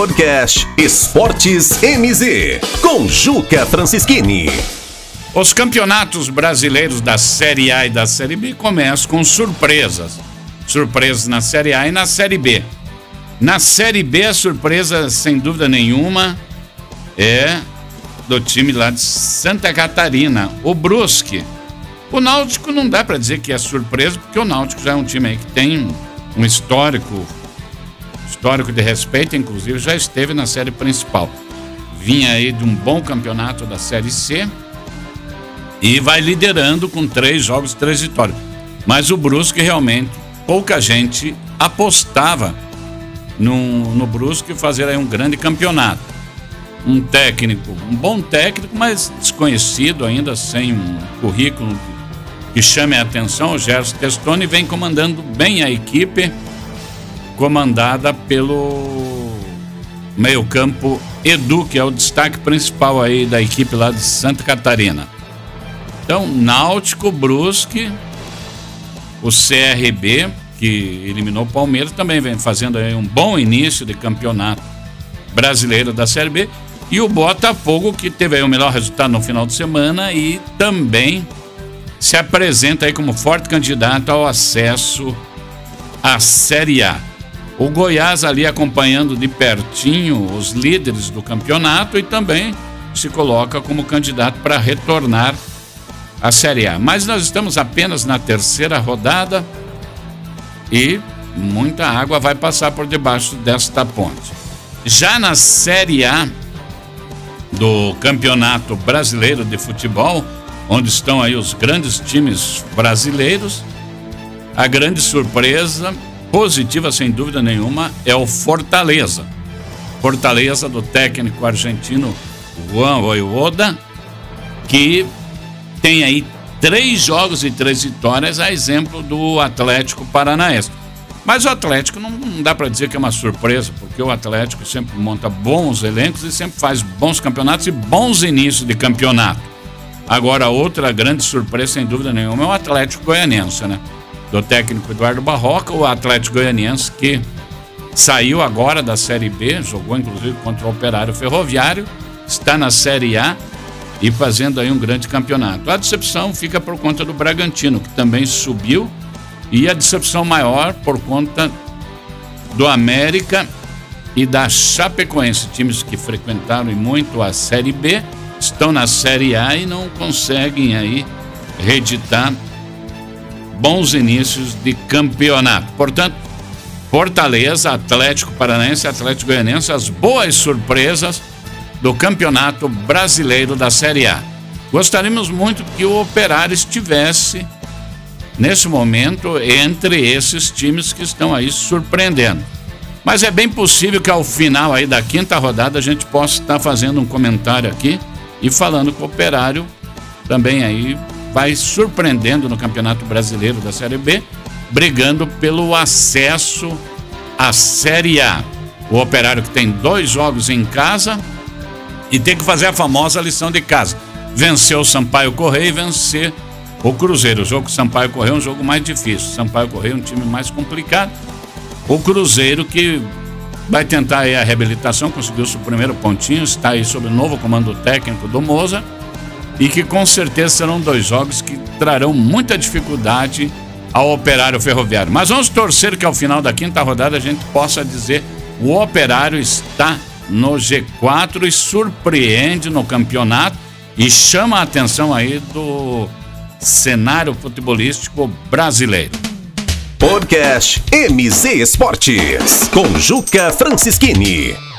Podcast Esportes MZ, com Juca Francischini. Os campeonatos brasileiros da Série A e da Série B começam com surpresas. Surpresas na Série A e na Série B. Na Série B, a surpresa, sem dúvida nenhuma, é do time lá de Santa Catarina, o Brusque. O Náutico não dá para dizer que é surpresa, porque o Náutico já é um time que tem um histórico histórico de respeito, inclusive já esteve na série principal. Vinha aí de um bom campeonato da Série C e vai liderando com três jogos, três vitórias. Mas o Brusque realmente, pouca gente apostava no, no Brusque fazer aí um grande campeonato. Um técnico, um bom técnico, mas desconhecido ainda, sem um currículo que chame a atenção, o Gerson Testoni vem comandando bem a equipe comandada pelo meio-campo Edu, que é o destaque principal aí da equipe lá de Santa Catarina. Então, Náutico, Brusque, o CRB, que eliminou o Palmeiras, também vem fazendo aí um bom início de campeonato brasileiro da Série B. E o Botafogo, que teve aí o melhor resultado no final de semana e também se apresenta aí como forte candidato ao acesso à Série A. O Goiás ali acompanhando de pertinho os líderes do campeonato e também se coloca como candidato para retornar à Série A. Mas nós estamos apenas na terceira rodada e muita água vai passar por debaixo desta ponte. Já na Série A do Campeonato Brasileiro de Futebol, onde estão aí os grandes times brasileiros, a grande surpresa positiva, sem dúvida nenhuma, é o Fortaleza. Fortaleza do técnico argentino Juan Voivoda, que tem aí três jogos e três vitórias, a exemplo do Atlético Paranaense. Mas o Atlético não, não dá para dizer que é uma surpresa, porque o Atlético sempre monta bons elencos e sempre faz bons campeonatos e bons inícios de campeonato. Agora, outra grande surpresa, sem dúvida nenhuma, é o Atlético Goianense, né? Do técnico Eduardo Barroca, o Atlético Goianiense que saiu agora da Série B, jogou inclusive contra o Operário Ferroviário, está na Série A e fazendo aí um grande campeonato. A decepção fica por conta do Bragantino, que também subiu, e a decepção maior por conta do América e da Chapecoense, times que frequentaram muito a Série B, estão na Série A e não conseguem aí reeditar bons inícios de campeonato. Portanto, Fortaleza, Atlético Paranaense, Atlético Goianense, as boas surpresas do Campeonato Brasileiro da Série A. Gostaríamos muito que o Operário estivesse nesse momento entre esses times que estão aí surpreendendo. Mas é bem possível que ao final aí da quinta rodada a gente possa estar fazendo um comentário aqui e falando que o Operário também aí vai surpreendendo no Campeonato Brasileiro da Série B, brigando pelo acesso à Série A. O Operário que tem dois jogos em casa e tem que fazer a famosa lição de casa. Vencer o Sampaio Correia e vencer o Cruzeiro. O jogo Sampaio Correia é um jogo mais difícil. Sampaio Correia é um time mais complicado. O Cruzeiro que vai tentar a reabilitação, conseguiu seu primeiro pontinho, está aí sob o novo comando técnico do Moza e que com certeza serão dois jogos que trarão muita dificuldade ao operário ferroviário. Mas vamos torcer que ao final da quinta rodada a gente possa dizer o operário está no G4 e surpreende no campeonato e chama a atenção aí do cenário futebolístico brasileiro. Podcast MZ Esportes com Juca Francischini.